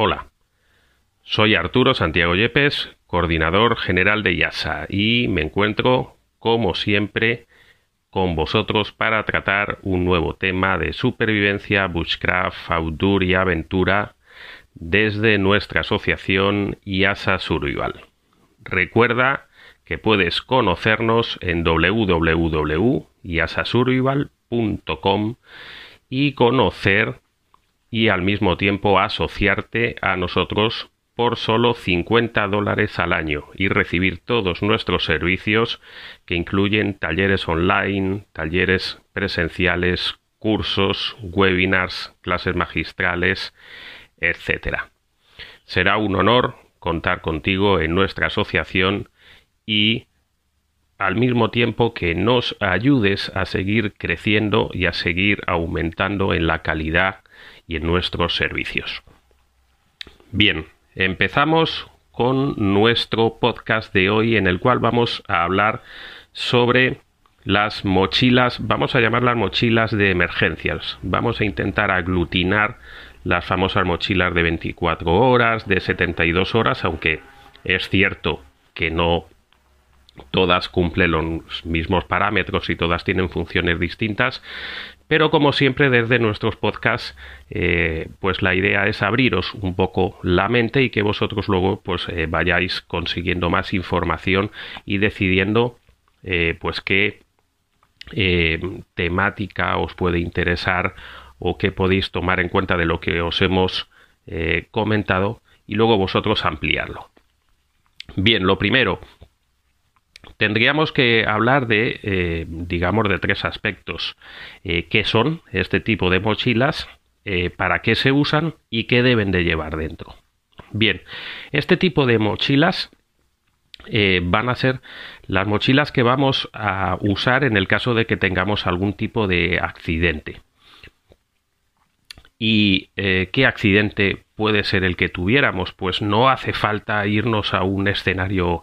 Hola, soy Arturo Santiago Yepes, coordinador general de IASA, y me encuentro, como siempre, con vosotros para tratar un nuevo tema de supervivencia, bushcraft, outdoor y aventura desde nuestra asociación IASA Survival. Recuerda que puedes conocernos en www.iasasurvival.com y conocer y al mismo tiempo asociarte a nosotros por solo 50 dólares al año y recibir todos nuestros servicios que incluyen talleres online, talleres presenciales, cursos, webinars, clases magistrales, etc. Será un honor contar contigo en nuestra asociación y al mismo tiempo que nos ayudes a seguir creciendo y a seguir aumentando en la calidad y en nuestros servicios. Bien, empezamos con nuestro podcast de hoy en el cual vamos a hablar sobre las mochilas, vamos a llamarlas mochilas de emergencias. Vamos a intentar aglutinar las famosas mochilas de 24 horas, de 72 horas, aunque es cierto que no todas cumplen los mismos parámetros y todas tienen funciones distintas, pero como siempre desde nuestros podcasts, eh, pues la idea es abriros un poco la mente y que vosotros luego pues eh, vayáis consiguiendo más información y decidiendo eh, pues qué temática os puede interesar o qué podéis tomar en cuenta de lo que os hemos comentado y luego vosotros ampliarlo. Bien, lo primero, tendríamos que hablar de, eh, digamos, de tres aspectos. Eh, ¿Qué son este tipo de mochilas? Eh, ¿Para qué se usan? ¿Y qué deben de llevar dentro? Bien, este tipo de mochilas van a ser las mochilas que vamos a usar en el caso de que tengamos algún tipo de accidente. ¿Y qué accidente puede ser el que tuviéramos? Pues no hace falta irnos a un escenario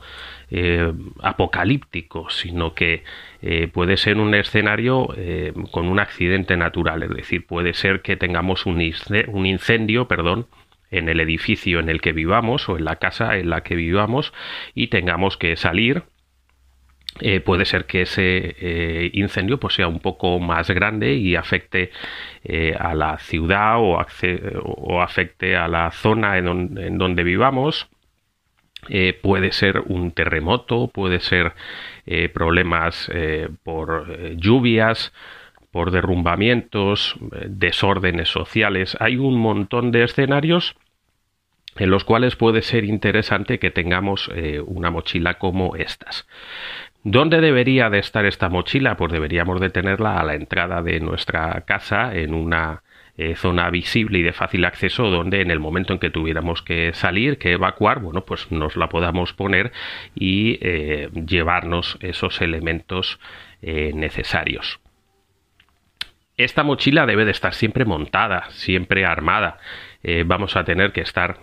eh, apocalíptico, sino que eh, puede ser un escenario eh, con un accidente natural, es decir, puede ser que tengamos un, incendio, perdón, en el edificio en el que vivamos o en la casa en la que vivamos y tengamos que salir puede ser que ese incendio pues, sea un poco más grande y afecte a la ciudad o, afecte a la zona en donde vivamos eh, puede ser un terremoto, puede ser eh, problemas eh, por lluvias, por derrumbamientos, desórdenes sociales. Hay un montón de escenarios en los cuales puede ser interesante que tengamos una mochila como estas. ¿Dónde debería de estar esta mochila? Pues deberíamos de tenerla a la entrada de nuestra casa en una eh, zona visible y de fácil acceso donde en el momento en que tuviéramos que salir, que evacuar, bueno, pues nos la podamos poner y eh, llevarnos esos elementos eh, necesarios. Esta mochila debe de estar siempre montada, siempre armada. vamos a tener que estar,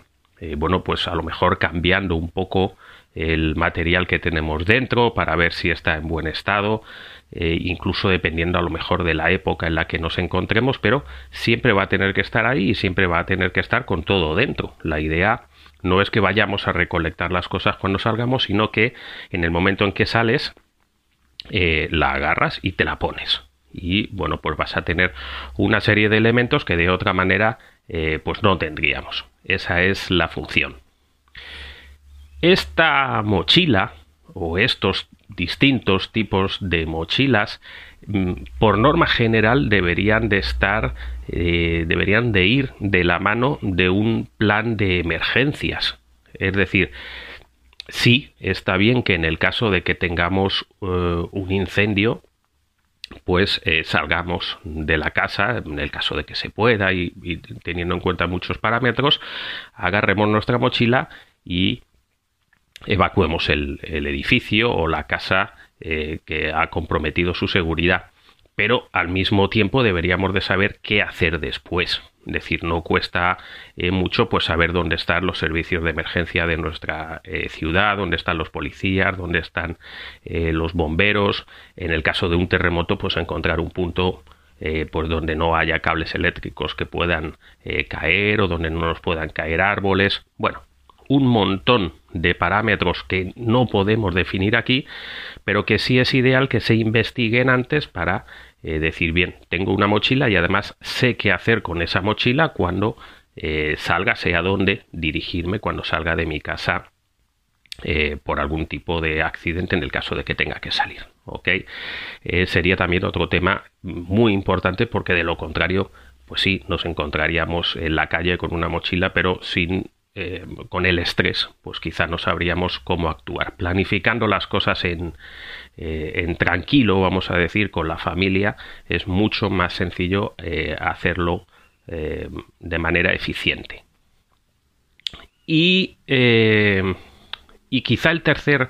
bueno, pues a lo mejor cambiando un poco el material que tenemos dentro para ver si está en buen estado, eh, incluso dependiendo a lo mejor de la época en la que nos encontremos, pero siempre va a tener que estar ahí y siempre va a tener que estar con todo dentro. La idea no es que vayamos a recolectar las cosas cuando salgamos, sino que en el momento en que sales, eh, la agarras y te la pones. Y bueno, pues vas a tener una serie de elementos que de otra manera eh, pues no tendríamos. Esa es la función. Esta mochila o estos distintos tipos de mochilas mm, por norma general deberían de estar eh, deberían de ir de la mano de un plan de emergencias. Es decir sí está bien que en el caso de que tengamos eh, un incendio pues eh, salgamos de la casa, en el caso de que se pueda y teniendo en cuenta muchos parámetros, agarremos nuestra mochila y evacuemos el, edificio o la casa eh, que ha comprometido su seguridad. Pero al mismo tiempo deberíamos de saber qué hacer después. Es decir, no cuesta eh, mucho pues saber dónde están los servicios de emergencia de nuestra eh, ciudad, dónde están los policías, dónde están los bomberos. En el caso de un terremoto, pues encontrar un punto pues donde no haya cables eléctricos que puedan caer o donde no nos puedan caer árboles. Bueno, un montón de parámetros que no podemos definir aquí, pero que sí es ideal que se investiguen antes para eh, decir, bien, tengo una mochila y además sé qué hacer con esa mochila cuando salga, sé a dónde dirigirme cuando salga de mi casa eh, por algún tipo de accidente en el caso de que tenga que salir. Eh, sería también otro tema muy importante porque de lo contrario, pues sí, nos encontraríamos en la calle con una mochila, pero sin eh, con el estrés, pues quizá no sabríamos cómo actuar. Planificando las cosas en, en tranquilo, vamos a decir, con la familia, es mucho más sencillo hacerlo de manera eficiente. Y y quizá el tercer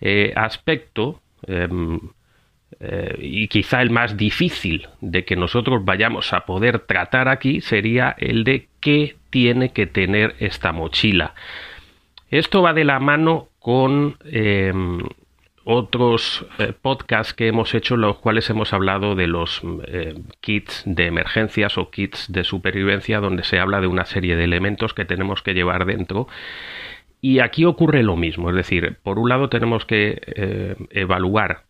eh, aspecto, em, eh, y quizá el más difícil de que nosotros vayamos a poder tratar aquí, sería el de qué tiene que tener esta mochila. Esto va de la mano con em, otros eh, podcasts que hemos hecho, los cuales hemos hablado de los kits de emergencias o kits de supervivencia, donde se habla de una serie de elementos que tenemos que llevar dentro y aquí ocurre lo mismo, es decir, por un lado tenemos que eh, evaluar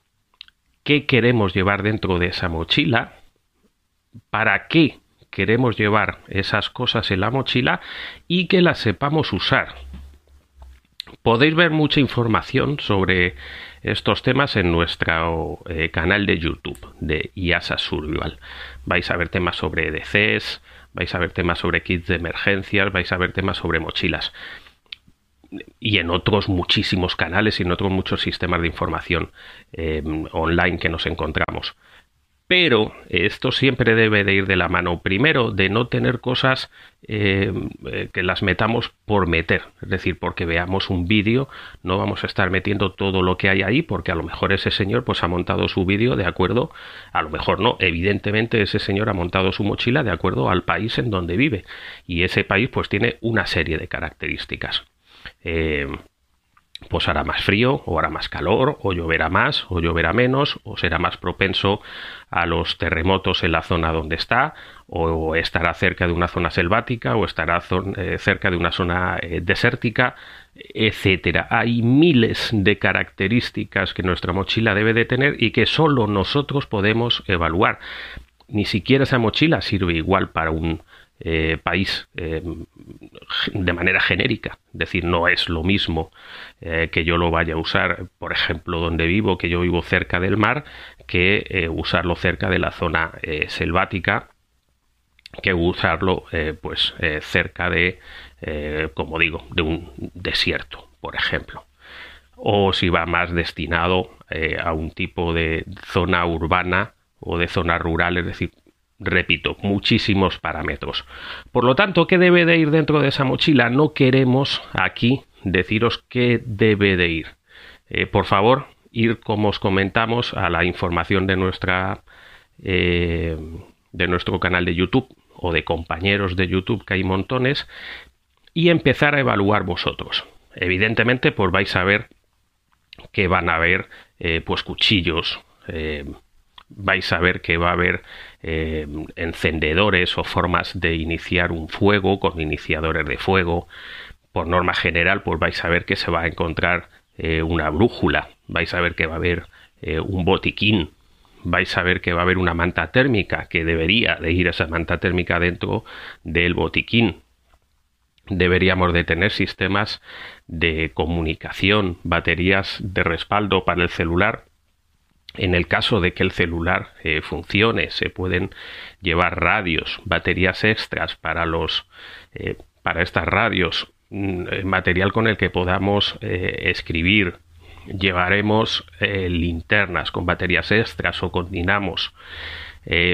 qué queremos llevar dentro de esa mochila, para qué queremos llevar esas cosas en la mochila y que las sepamos usar. Podéis ver mucha información sobre estos temas en nuestro eh, canal de YouTube de IASA Survival. Vais a ver temas sobre EDCs, vais a ver temas sobre kits de emergencias, vais a ver temas sobre mochilas y en otros muchísimos canales y en otros muchos sistemas de información eh, online que nos encontramos. Pero esto siempre debe de ir de la mano, primero, de no tener cosas eh, eh, que las metamos por meter, es decir, porque veamos un vídeo, no vamos a estar metiendo todo lo que hay ahí, porque a lo mejor ese señor pues ha montado su vídeo de acuerdo, a lo mejor no, evidentemente ese señor ha montado su mochila de acuerdo al país en donde vive, y ese país pues tiene una serie de características. Eh, pues hará más frío o hará más calor o lloverá más o lloverá menos o será más propenso a los terremotos en la zona donde está o estará cerca de una zona selvática o estará eh, cerca de una zona eh, desértica etcétera. Hay miles de características que nuestra mochila debe de tener y que solo nosotros podemos evaluar. Ni siquiera esa mochila sirve igual para un eh, país eh, de manera genérica. Es decir, no es lo mismo eh, que yo lo vaya a usar, por ejemplo, donde vivo, que yo vivo cerca del mar, que usarlo cerca de la zona selvática, que usarlo pues cerca de, como digo, de un desierto, por ejemplo. O si va más destinado a un tipo de zona urbana o de zona rural, es decir, repito, muchísimos parámetros. Por lo tanto, ¿qué debe de ir dentro de esa mochila? No queremos aquí deciros qué debe de ir. Eh, por favor, ir, como os comentamos, a la información de nuestra eh, de nuestro canal de YouTube o de compañeros de YouTube, que hay montones, y empezar a evaluar vosotros. Evidentemente, pues vais a ver que van a haber eh, pues cuchillos, vais a ver que va a haber eh, encendedores o formas de iniciar un fuego con iniciadores de fuego. Por norma general, pues vais a ver que se va a encontrar eh, una brújula, vais a ver que va a haber eh, un botiquín, vais a ver que va a haber una manta térmica, que debería de ir esa manta térmica dentro del botiquín. Deberíamos de tener sistemas de comunicación, baterías de respaldo para el celular en el caso de que el celular eh, funcione, se pueden llevar radios, baterías extras para los eh, para estas radios, mm, eh, material con el que podamos escribir. Llevaremos linternas con baterías extras o con dinamos,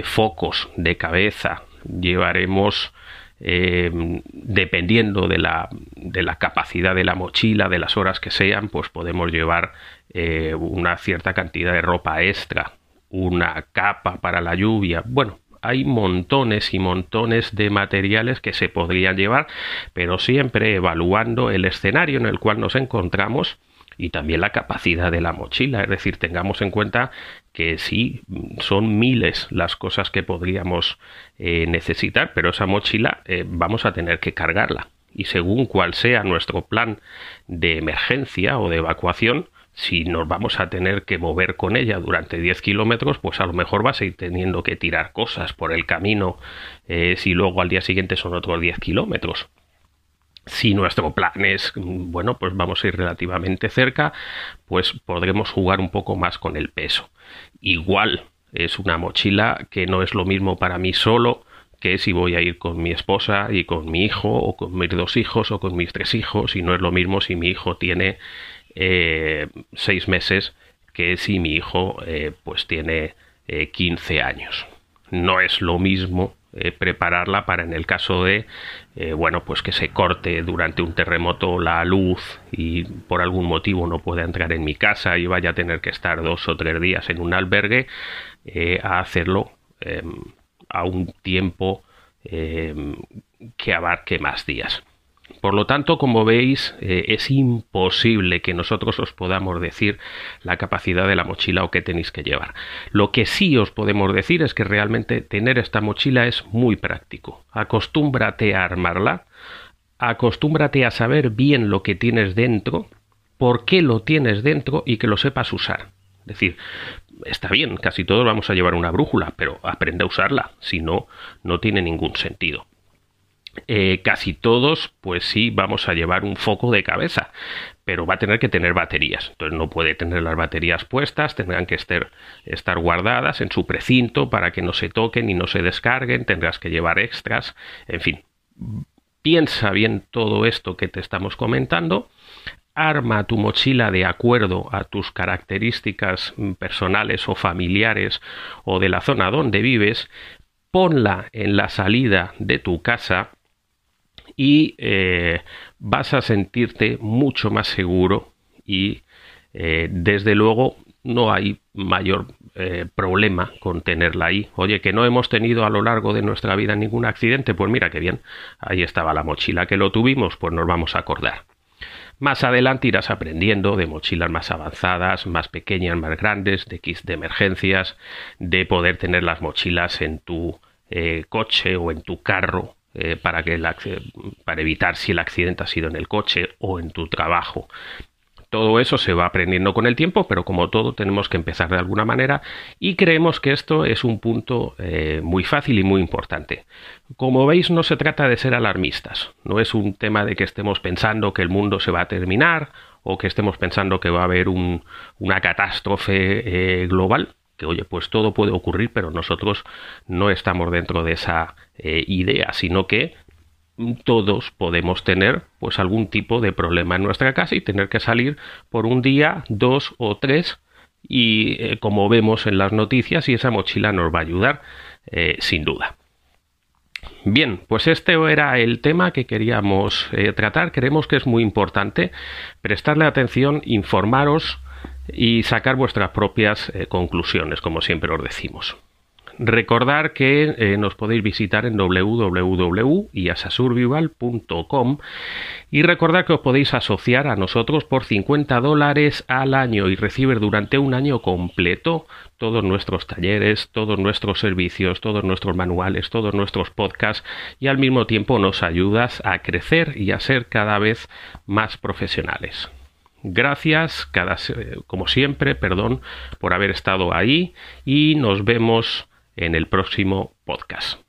focos de cabeza. Llevaremos dependiendo de la, de la capacidad de la mochila, de las horas que sean, pues podemos llevar eh, una cierta cantidad de ropa extra, una capa para la lluvia. Bueno, hay montones y montones de materiales que se podrían llevar, pero siempre evaluando el escenario en el cual nos encontramos y también la capacidad de la mochila. Es decir, tengamos en cuenta que sí, son miles las cosas que podríamos eh, necesitar, pero esa mochila eh, vamos a tener que cargarla. Y según cuál sea nuestro plan de emergencia o de evacuación, si nos vamos a tener que mover con ella durante 10 kilómetros, pues a lo mejor vas a ir teniendo que tirar cosas por el camino eh, si luego al día siguiente son otros 10 kilómetros. Si nuestro plan es, bueno, pues vamos a ir relativamente cerca, pues podremos jugar un poco más con el peso. Igual es una mochila que no es lo mismo para mí solo que si voy a ir con mi esposa y con mi hijo o con mis dos hijos o con mis tres hijos y no es lo mismo si mi hijo tiene eh, seis meses que si mi hijo eh, pues tiene 15 eh, años. No es lo mismo eh, prepararla para en el caso de eh, bueno pues que se corte durante un terremoto la luz y por algún motivo no pueda entrar en mi casa y vaya a tener que estar dos o tres días en un albergue eh, a hacerlo a un tiempo em, que abarque más días por lo tanto, como veis, eh, es imposible que nosotros os podamos decir la capacidad de la mochila o qué tenéis que llevar. Lo que sí os podemos decir es que realmente tener esta mochila es muy práctico. Acostúmbrate a armarla, acostúmbrate a saber bien lo que tienes dentro, por qué lo tienes dentro y que lo sepas usar. Es decir, está bien, casi todos vamos a llevar una brújula, pero aprende a usarla, si no, no tiene ningún sentido. Eh, casi todos, pues sí, vamos a llevar un foco de cabeza, pero va a tener que tener baterías. Entonces no puede tener las baterías puestas, tendrán que estar, estar guardadas en su precinto para que no se toquen y no se descarguen, tendrás que llevar extras, en fin. Piensa bien todo esto que te estamos comentando arma tu mochila de acuerdo a tus características personales o familiares o de la zona donde vives, ponla en la salida de tu casa y eh, vas a sentirte mucho más seguro y eh, desde luego no hay mayor eh, problema con tenerla ahí. Oye, que no hemos tenido a lo largo de nuestra vida ningún accidente, pues mira qué bien, ahí estaba la mochila que lo tuvimos, pues nos vamos a acordar. Más adelante irás aprendiendo de mochilas más avanzadas, más pequeñas, más grandes, de kits de emergencias, de poder tener las mochilas en tu coche o en tu carro eh, para, que para evitar si el accidente ha sido en el coche o en tu trabajo. Todo eso se va aprendiendo con el tiempo, pero como todo tenemos que empezar de alguna manera y creemos que esto es un punto eh, muy fácil y muy importante. Como veis, no se trata de ser alarmistas, no es un tema de que estemos pensando que el mundo se va a terminar o que estemos pensando que va a haber una catástrofe eh, global que oye, pues todo puede ocurrir, pero nosotros no estamos dentro de esa eh, idea, sino que todos podemos tener pues algún tipo de problema en nuestra casa y tener que salir por un día, dos o tres y eh, como vemos en las noticias y esa mochila nos va a ayudar eh, sin duda. Bien, pues este era el tema que queríamos tratar. Creemos que es muy importante prestarle atención, informaros y sacar vuestras propias eh, conclusiones, como siempre os decimos. Recordar que eh, nos podéis visitar en www.iasasurvival.com y recordar que os podéis asociar a nosotros por 50 dólares al año y recibir durante un año completo todos nuestros talleres, todos nuestros servicios, todos nuestros manuales, todos nuestros podcasts y al mismo tiempo nos ayudas a crecer y a ser cada vez más profesionales. Gracias, cada, como siempre, perdón por haber estado ahí y nos vemos en el próximo podcast.